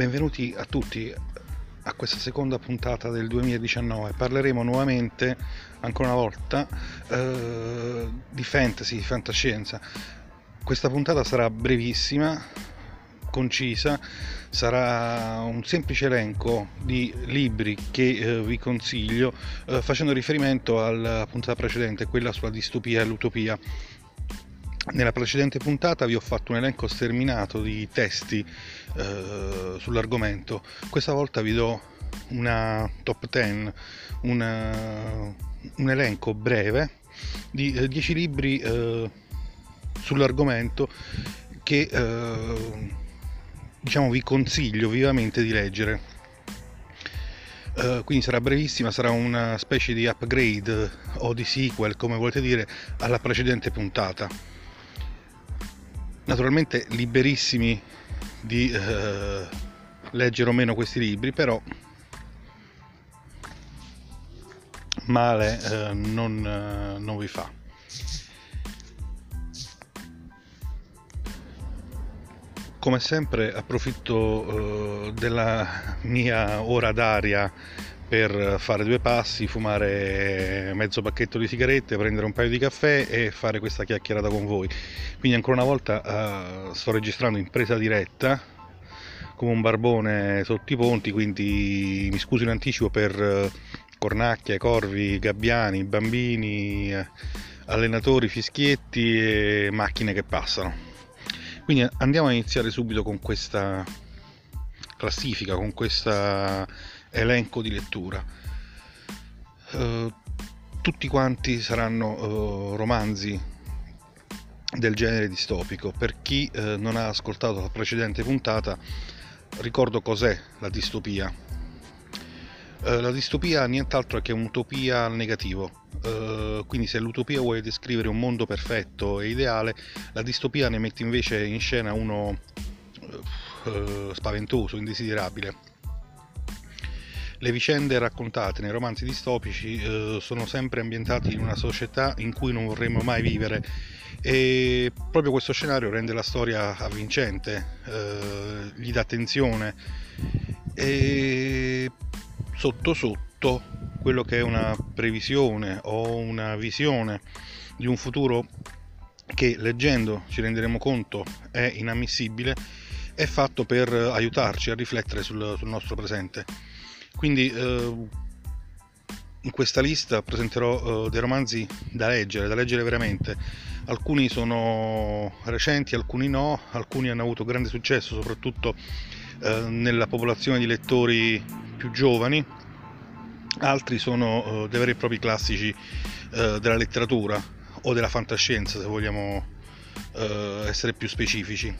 Benvenuti a tutti a questa seconda puntata del 2019. Parleremo nuovamente, ancora una volta, eh, di fantasy, di fantascienza. Questa puntata sarà brevissima, concisa, sarà un semplice elenco di libri che eh, vi consiglio eh, facendo riferimento alla puntata precedente, quella sulla distopia e l'utopia nella precedente puntata vi ho fatto un elenco sterminato di testi eh, sull'argomento, questa volta vi do una top 10, una, un elenco breve di eh, 10 libri eh, sull'argomento che eh, diciamo vi consiglio vivamente di leggere. Uh, quindi sarà brevissima, sarà una specie di upgrade o di sequel, come volete dire, alla precedente puntata naturalmente liberissimi di eh, leggere o meno questi libri, però male eh, non, eh, non vi fa. Come sempre approfitto eh, della mia ora d'aria per fare due passi, fumare mezzo pacchetto di sigarette, prendere un paio di caffè e fare questa chiacchierata con voi. Quindi ancora una volta uh, sto registrando in presa diretta come un barbone sotto i ponti, quindi mi scuso in anticipo per uh, cornacchie, corvi, gabbiani, bambini, uh, allenatori, fischietti e macchine che passano. Quindi andiamo a iniziare subito con questa classifica, con questa elenco di lettura. Uh, tutti quanti saranno uh, romanzi del genere distopico. Per chi uh, non ha ascoltato la precedente puntata, ricordo cos'è la distopia. la distopia nient'altro è che un'utopia al negativo. quindi se l'utopia vuole descrivere un mondo perfetto e ideale, la distopia ne mette invece in scena uno spaventoso, indesiderabile le vicende raccontate nei romanzi distopici eh, sono sempre ambientate in una società in cui non vorremmo mai vivere e proprio questo scenario rende la storia avvincente, eh, gli dà tensione e sotto sotto quello che è una previsione o una visione di un futuro che leggendo ci renderemo conto è inammissibile, è fatto per aiutarci a riflettere sul, sul nostro presente. Quindi eh, in questa lista presenterò eh, dei romanzi da leggere, da leggere veramente. Alcuni sono recenti, alcuni no, alcuni hanno avuto grande successo soprattutto eh, nella popolazione di lettori più giovani, altri sono eh, dei veri e propri classici eh, della letteratura o della fantascienza se vogliamo eh, essere più specifici.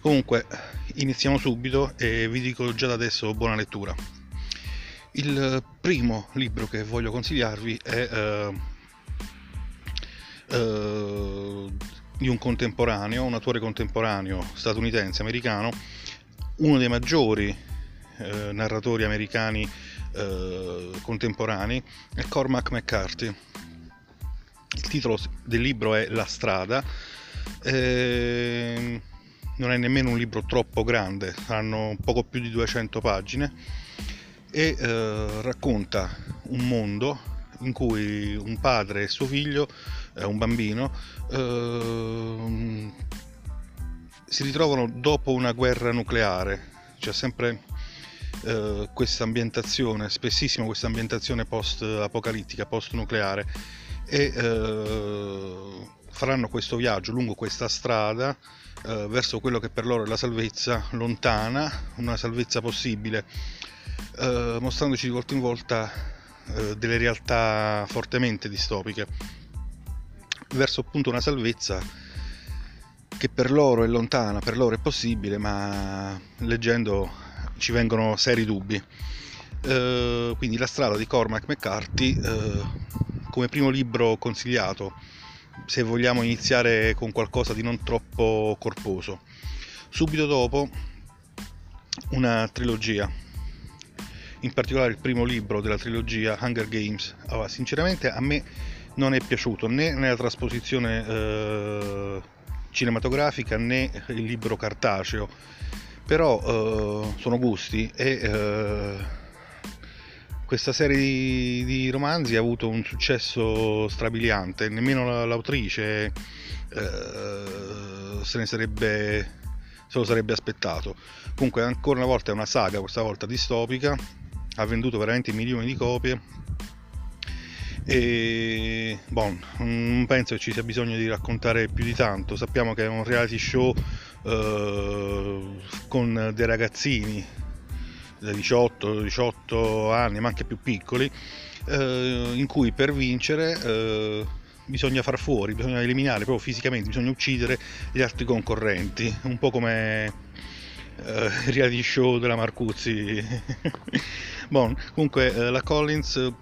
Comunque iniziamo subito e vi dico già da adesso buona lettura. Il primo libro che voglio consigliarvi è uh, uh, di un contemporaneo, un autore contemporaneo statunitense, americano, uno dei maggiori uh, narratori americani contemporanei, è Cormac McCarthy. Il titolo del libro è La strada. Eh, non è nemmeno un libro troppo grande, hanno poco più di 200 pagine e eh, racconta un mondo in cui un padre e suo figlio, eh, un bambino, eh, si ritrovano dopo una guerra nucleare. C'è sempre eh, questa ambientazione, spessissimo questa ambientazione post-apocalittica, post-nucleare e eh, faranno questo viaggio lungo questa strada eh, verso quello che per loro è la salvezza lontana, una salvezza possibile eh, mostrandoci di volta in volta eh, delle realtà fortemente distopiche, verso appunto una salvezza che per loro è lontana, per loro è possibile, ma leggendo ci vengono seri dubbi. Eh, quindi La strada di Cormac McCarthy eh, come primo libro consigliato se vogliamo iniziare con qualcosa di non troppo corposo. Subito dopo una trilogia in particolare il primo libro della trilogia Hunger Games. Allora, sinceramente a me non è piaciuto né nella trasposizione eh, cinematografica né il libro cartaceo, però eh, sono gusti e eh, questa serie di, di, romanzi ha avuto un successo strabiliante, nemmeno l'autrice eh, se ne sarebbe se lo sarebbe aspettato. Comunque ancora una volta è una saga, questa volta distopica, ha venduto veramente milioni di copie. E bon, non penso che ci sia bisogno di raccontare più di tanto, sappiamo che è un reality show eh, con dei ragazzini da 18, 18 anni, ma anche più piccoli, eh, in cui per vincere eh, bisogna far fuori, bisogna eliminare proprio fisicamente, bisogna uccidere gli altri concorrenti, un po' come eh, reality show della Marcuzzi. bon, comunque eh, la Collins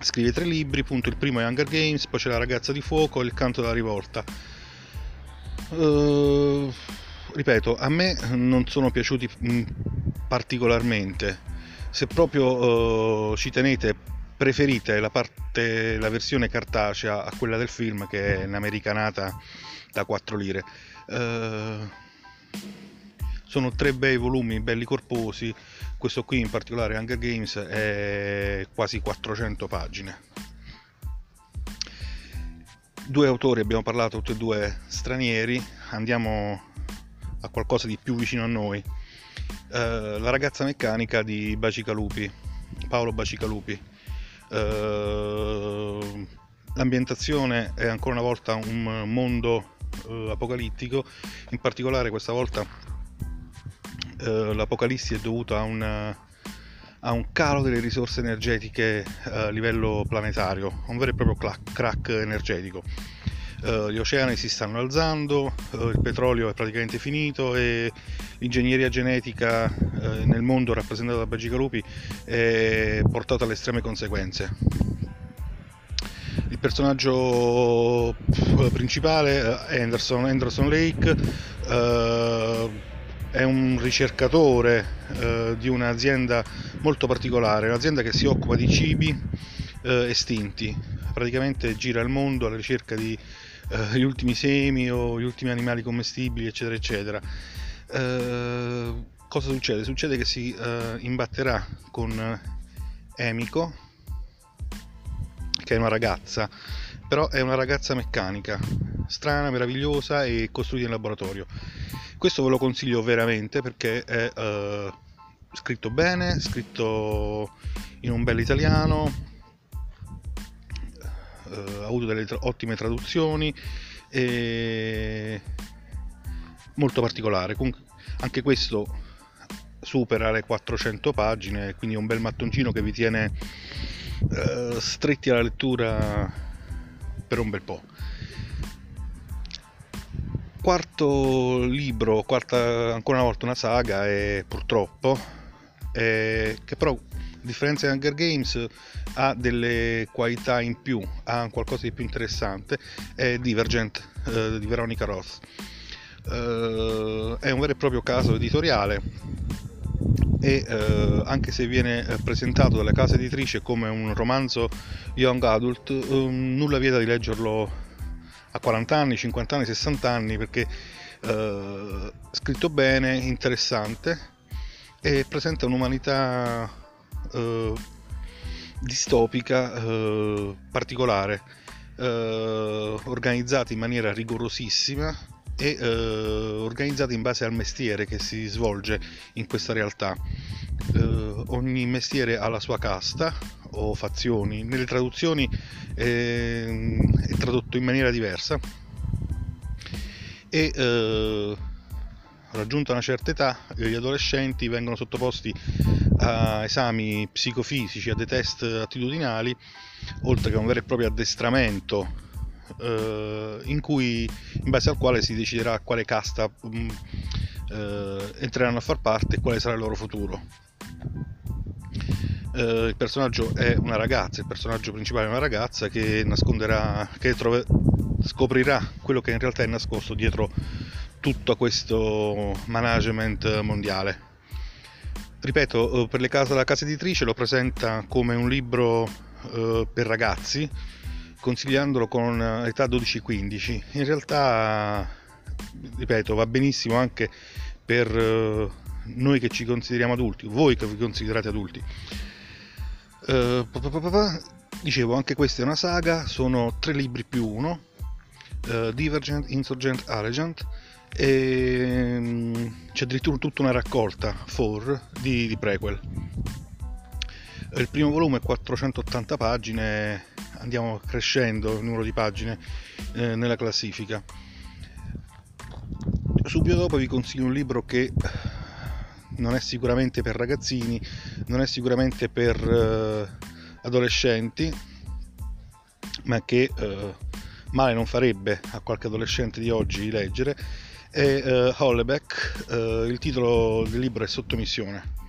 scrive tre libri, appunto il primo è Hunger Games, poi c'è La ragazza di fuoco e Il canto della rivolta. Uh, ripeto, a me non sono piaciuti mm, particolarmente. Se proprio uh, ci tenete preferite la, parte, la versione cartacea a quella del film che è un'americanata da 4 lire. Uh, sono tre bei volumi, belli corposi, questo qui in particolare Hunger Games è quasi 400 pagine. Due autori abbiamo parlato, tutti e due stranieri, andiamo a qualcosa di più vicino a noi. Uh, la ragazza meccanica di Bacicalupi, Paolo Bacicalupi Uh, l'ambientazione è ancora una volta un mondo uh, apocalittico, in particolare questa volta uh, l'apocalissi è dovuta a, una, a, un calo delle risorse energetiche a livello planetario, un vero e proprio crack, energetico. Uh, gli oceani si stanno alzando, il petrolio è praticamente finito e l'ingegneria genetica nel mondo rappresentata da Bagigalupi è portata alle estreme conseguenze. Il personaggio principale è Anderson, Anderson Lake, è un ricercatore di un'azienda molto particolare, un'azienda che si occupa di cibi estinti, praticamente gira il mondo alla ricerca di eh, gli ultimi semi o gli ultimi animali commestibili, eccetera, eccetera. Eh, cosa succede? Succede che si eh, imbatterà con Emiko, che è una ragazza, però è una ragazza meccanica, strana, meravigliosa e costruita in laboratorio. Questo ve lo consiglio veramente perché è uh, scritto bene, scritto in un bel italiano, eh, ha avuto delle tra- ottime traduzioni e molto particolare. Comunque, anche questo supera le 400 pagine, quindi è un bel mattoncino che vi tiene eh, stretti alla lettura per un bel po'. Quarto libro, quarta, ancora una volta una saga, e purtroppo, è, che però a differenza di Hunger Games ha delle qualità in più, ha qualcosa di più interessante, è Divergent eh, di Veronica Roth. Eh, è un vero e proprio caso editoriale e eh, anche se viene eh, presentato dalle case editrici come un romanzo young adult, ehm, nulla vieta di leggerlo a 40 anni, 50 anni, 60 anni perché eh, scritto bene, interessante e presenta un'umanità eh, distopica eh, particolare, eh, organizzata in maniera rigorosissima e eh, organizzata in base al mestiere che si svolge in questa realtà. Eh, ogni mestiere ha la sua casta o fazioni, nelle traduzioni è, è tradotto in maniera diversa e eh, raggiunta una certa età gli adolescenti vengono sottoposti a esami psicofisici, a dei test attitudinali, oltre che a un vero e proprio addestramento eh, in, cui, in base al quale si deciderà quale casta mh, mm, eh, entreranno a far parte e quale sarà il loro futuro. Eh, il personaggio è una ragazza, il personaggio principale è una ragazza che nasconderà, che trove, scoprirà quello che in realtà è nascosto dietro tutto questo management mondiale. Ripeto, eh, per le case, la casa editrice lo presenta come un libro eh, per ragazzi, consigliandolo con età 12-15. In realtà, ripeto, va benissimo anche per eh, noi che ci consideriamo adulti, voi che vi considerate adulti. Uh, dicevo, anche questa è una saga, sono tre libri più uno, Divergent, Insurgent, Allegiant, e um, c'è addirittura tutta una raccolta, 4, di, di prequel. Il primo volume è 480 pagine, andiamo crescendo il numero di pagine eh, nella classifica. Subito dopo vi consiglio un libro che non è sicuramente per ragazzini, non è sicuramente per eh, adolescenti, ma che eh, male non farebbe a qualche adolescente di oggi leggere, è eh, Hollebeck, eh, il titolo del libro è Sottomissione.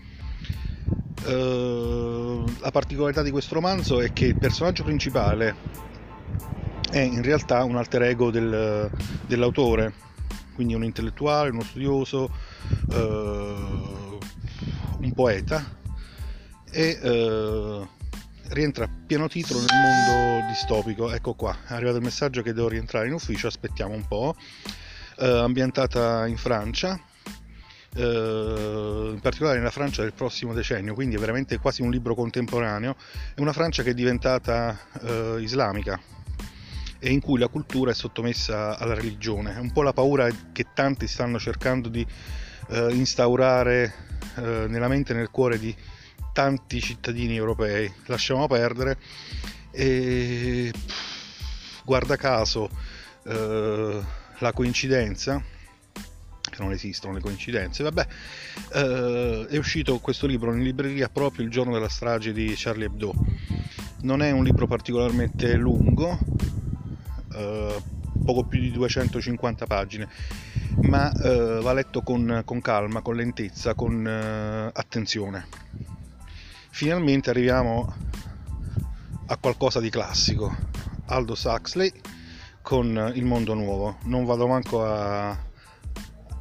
Eh, la particolarità di questo romanzo è che il personaggio principale è in realtà un alter ego del, dell'autore, quindi un intellettuale, uno studioso, eh, un poeta e eh, rientra a pieno titolo nel mondo distopico. Ecco qua, è arrivato il messaggio che devo rientrare in ufficio, aspettiamo un po'. Ambientata in Francia, in particolare nella Francia del prossimo decennio, quindi è veramente quasi un libro contemporaneo. È una Francia che è diventata eh, islamica e in cui la cultura è sottomessa alla religione. È un po' la paura che tanti stanno cercando di eh, instaurare eh, nella mente e nel cuore di tanti cittadini europei. Lasciamo perdere e guarda caso eh, la coincidenza che non esistono le coincidenze, vabbè, eh, è uscito questo libro in libreria proprio il giorno della strage di Charlie Hebdo. Non è un libro particolarmente lungo, eh, poco più di 250 pagine, ma eh, va letto con, con, calma, con lentezza, con eh, attenzione. Finalmente arriviamo a qualcosa di classico. Aldous Huxley con Il mondo nuovo. Non vado manco a,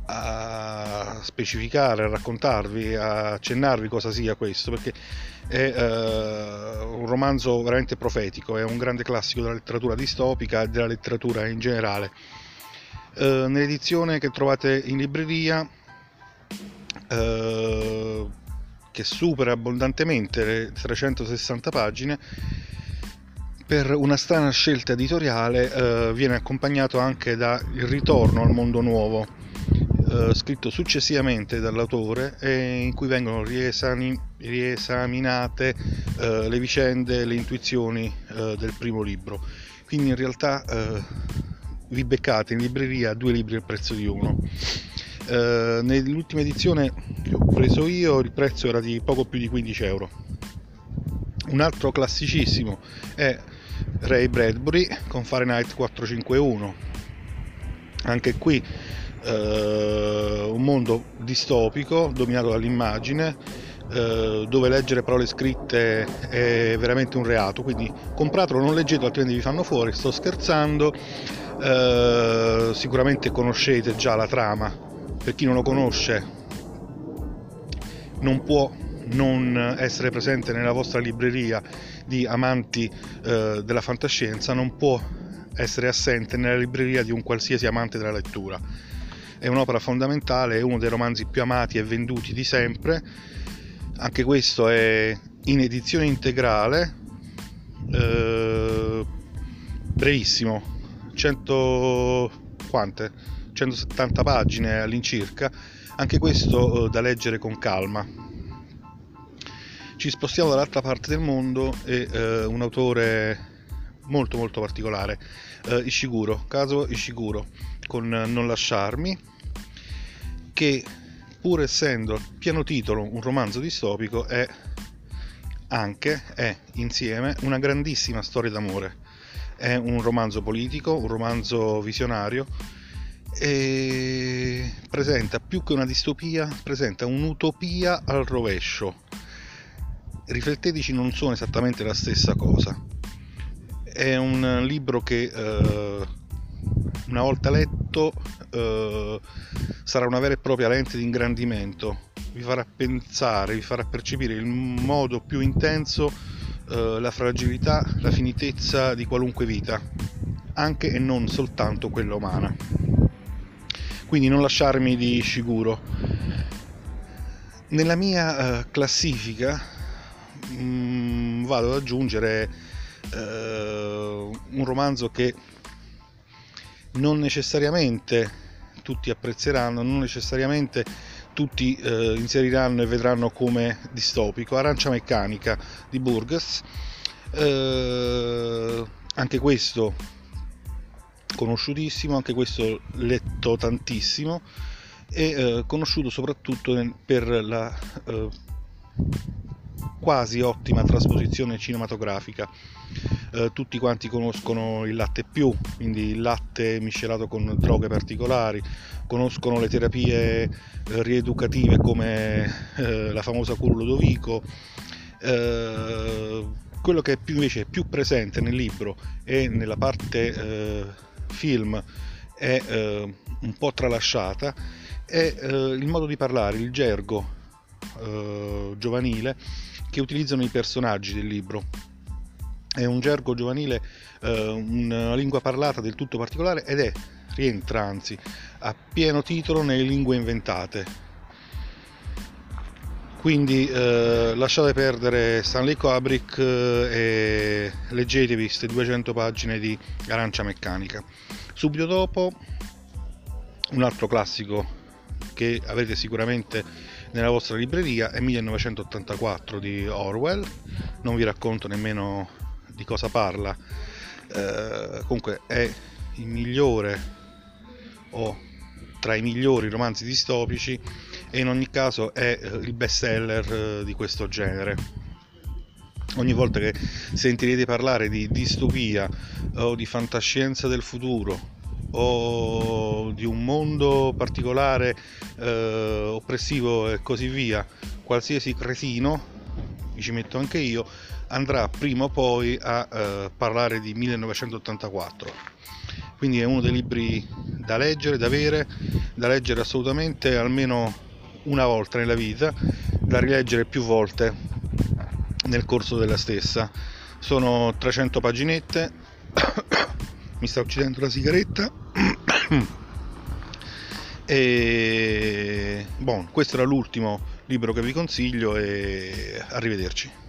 a specificare, a raccontarvi, a accennarvi cosa sia questo, perché è uh, un romanzo veramente profetico, è un grande classico della letteratura distopica e della letteratura in generale. Uh, nell'edizione che trovate in libreria, uh, che supera abbondantemente le 360 pagine, per una strana scelta editoriale viene accompagnato anche dal ritorno al mondo nuovo eh, scritto successivamente dall'autore e in cui vengono riesami, riesaminate eh, le vicende, le intuizioni eh, del primo libro. Quindi in realtà eh, vi beccate in libreria due libri al prezzo di uno. Eh, nell'ultima edizione che ho preso io il prezzo era di poco più di 15 euro. Un altro classicissimo è Ray Bradbury con Fahrenheit 451. Anche qui eh, un mondo distopico dominato dall'immagine eh, dove leggere parole scritte è veramente un reato. Quindi compratelo non leggetelo altrimenti vi fanno fuori. Sto scherzando. Eh, sicuramente conoscete già la trama. Per chi non lo conosce non può non essere presente nella vostra libreria di amanti eh, della fantascienza non può essere assente nella libreria di un qualsiasi amante della lettura è un'opera fondamentale, è uno dei romanzi più amati e venduti di sempre. Anche questo è in edizione integrale, eh, brevissimo, 100 quante? 170 pagine all'incirca, anche questo eh, da leggere con calma. Ci spostiamo dall'altra parte del mondo e eh, un autore molto molto particolare, eh, Ishiguro, Kazuo Ishiguro, con Non lasciarmi, che pur essendo a pieno titolo un romanzo distopico è anche, è insieme, una grandissima storia d'amore. È un romanzo politico, un romanzo visionario e presenta più che una distopia, presenta un'utopia al rovescio. Rifletteteci, non sono esattamente la stessa cosa è un libro che eh, una volta letto eh, sarà una vera e propria lente di ingrandimento, vi farà pensare, vi farà percepire in modo più intenso eh, la fragilità, la finitezza di qualunque vita, anche e non soltanto quella umana. Quindi non lasciarmi di sicuro nella mia uh, classifica mh, mm, vado ad aggiungere uh, un romanzo che non necessariamente tutti apprezzeranno, non necessariamente tutti uh, inseriranno e vedranno come distopico. Arancia meccanica di Burgess, anche questo conosciutissimo, anche questo letto tantissimo e eh, conosciuto soprattutto per la eh, quasi ottima trasposizione cinematografica. Eh, tutti quanti conoscono il latte più, quindi il latte miscelato con droghe particolari, conoscono le terapie eh, rieducative come eh, la famosa cura Ludovico. Eh, quello che è più, invece è più presente nel libro e nella parte film è un po' tralasciata è eh, il modo di parlare, il gergo eh, giovanile che utilizzano i personaggi del libro. È un gergo giovanile, eh, una lingua parlata del tutto particolare ed è, rientra anzi, a pieno titolo nelle lingue inventate. Quindi eh, lasciate perdere Stanley Kubrick eh, e leggetevi queste 200 pagine di Arancia Meccanica. Subito dopo un altro classico che avrete sicuramente nella vostra libreria è 1984 di Orwell non vi racconto nemmeno di cosa parla. Eh, comunque è il migliore o tra i migliori romanzi distopici e in ogni caso è eh, il best seller eh, di questo genere. Ogni volta che sentirete parlare di distopia o di fantascienza del futuro o di un mondo particolare eh, oppressivo e così via, qualsiasi cretino, ci metto anche io, andrà prima o poi a eh, parlare di 1984. Quindi è uno dei libri da leggere, da avere, da leggere assolutamente almeno una volta nella vita, da rileggere più volte nel corso della stessa. Sono 300 paginette, mi sta uccidendo la sigaretta e bon, questo era l'ultimo libro che vi consiglio e arrivederci.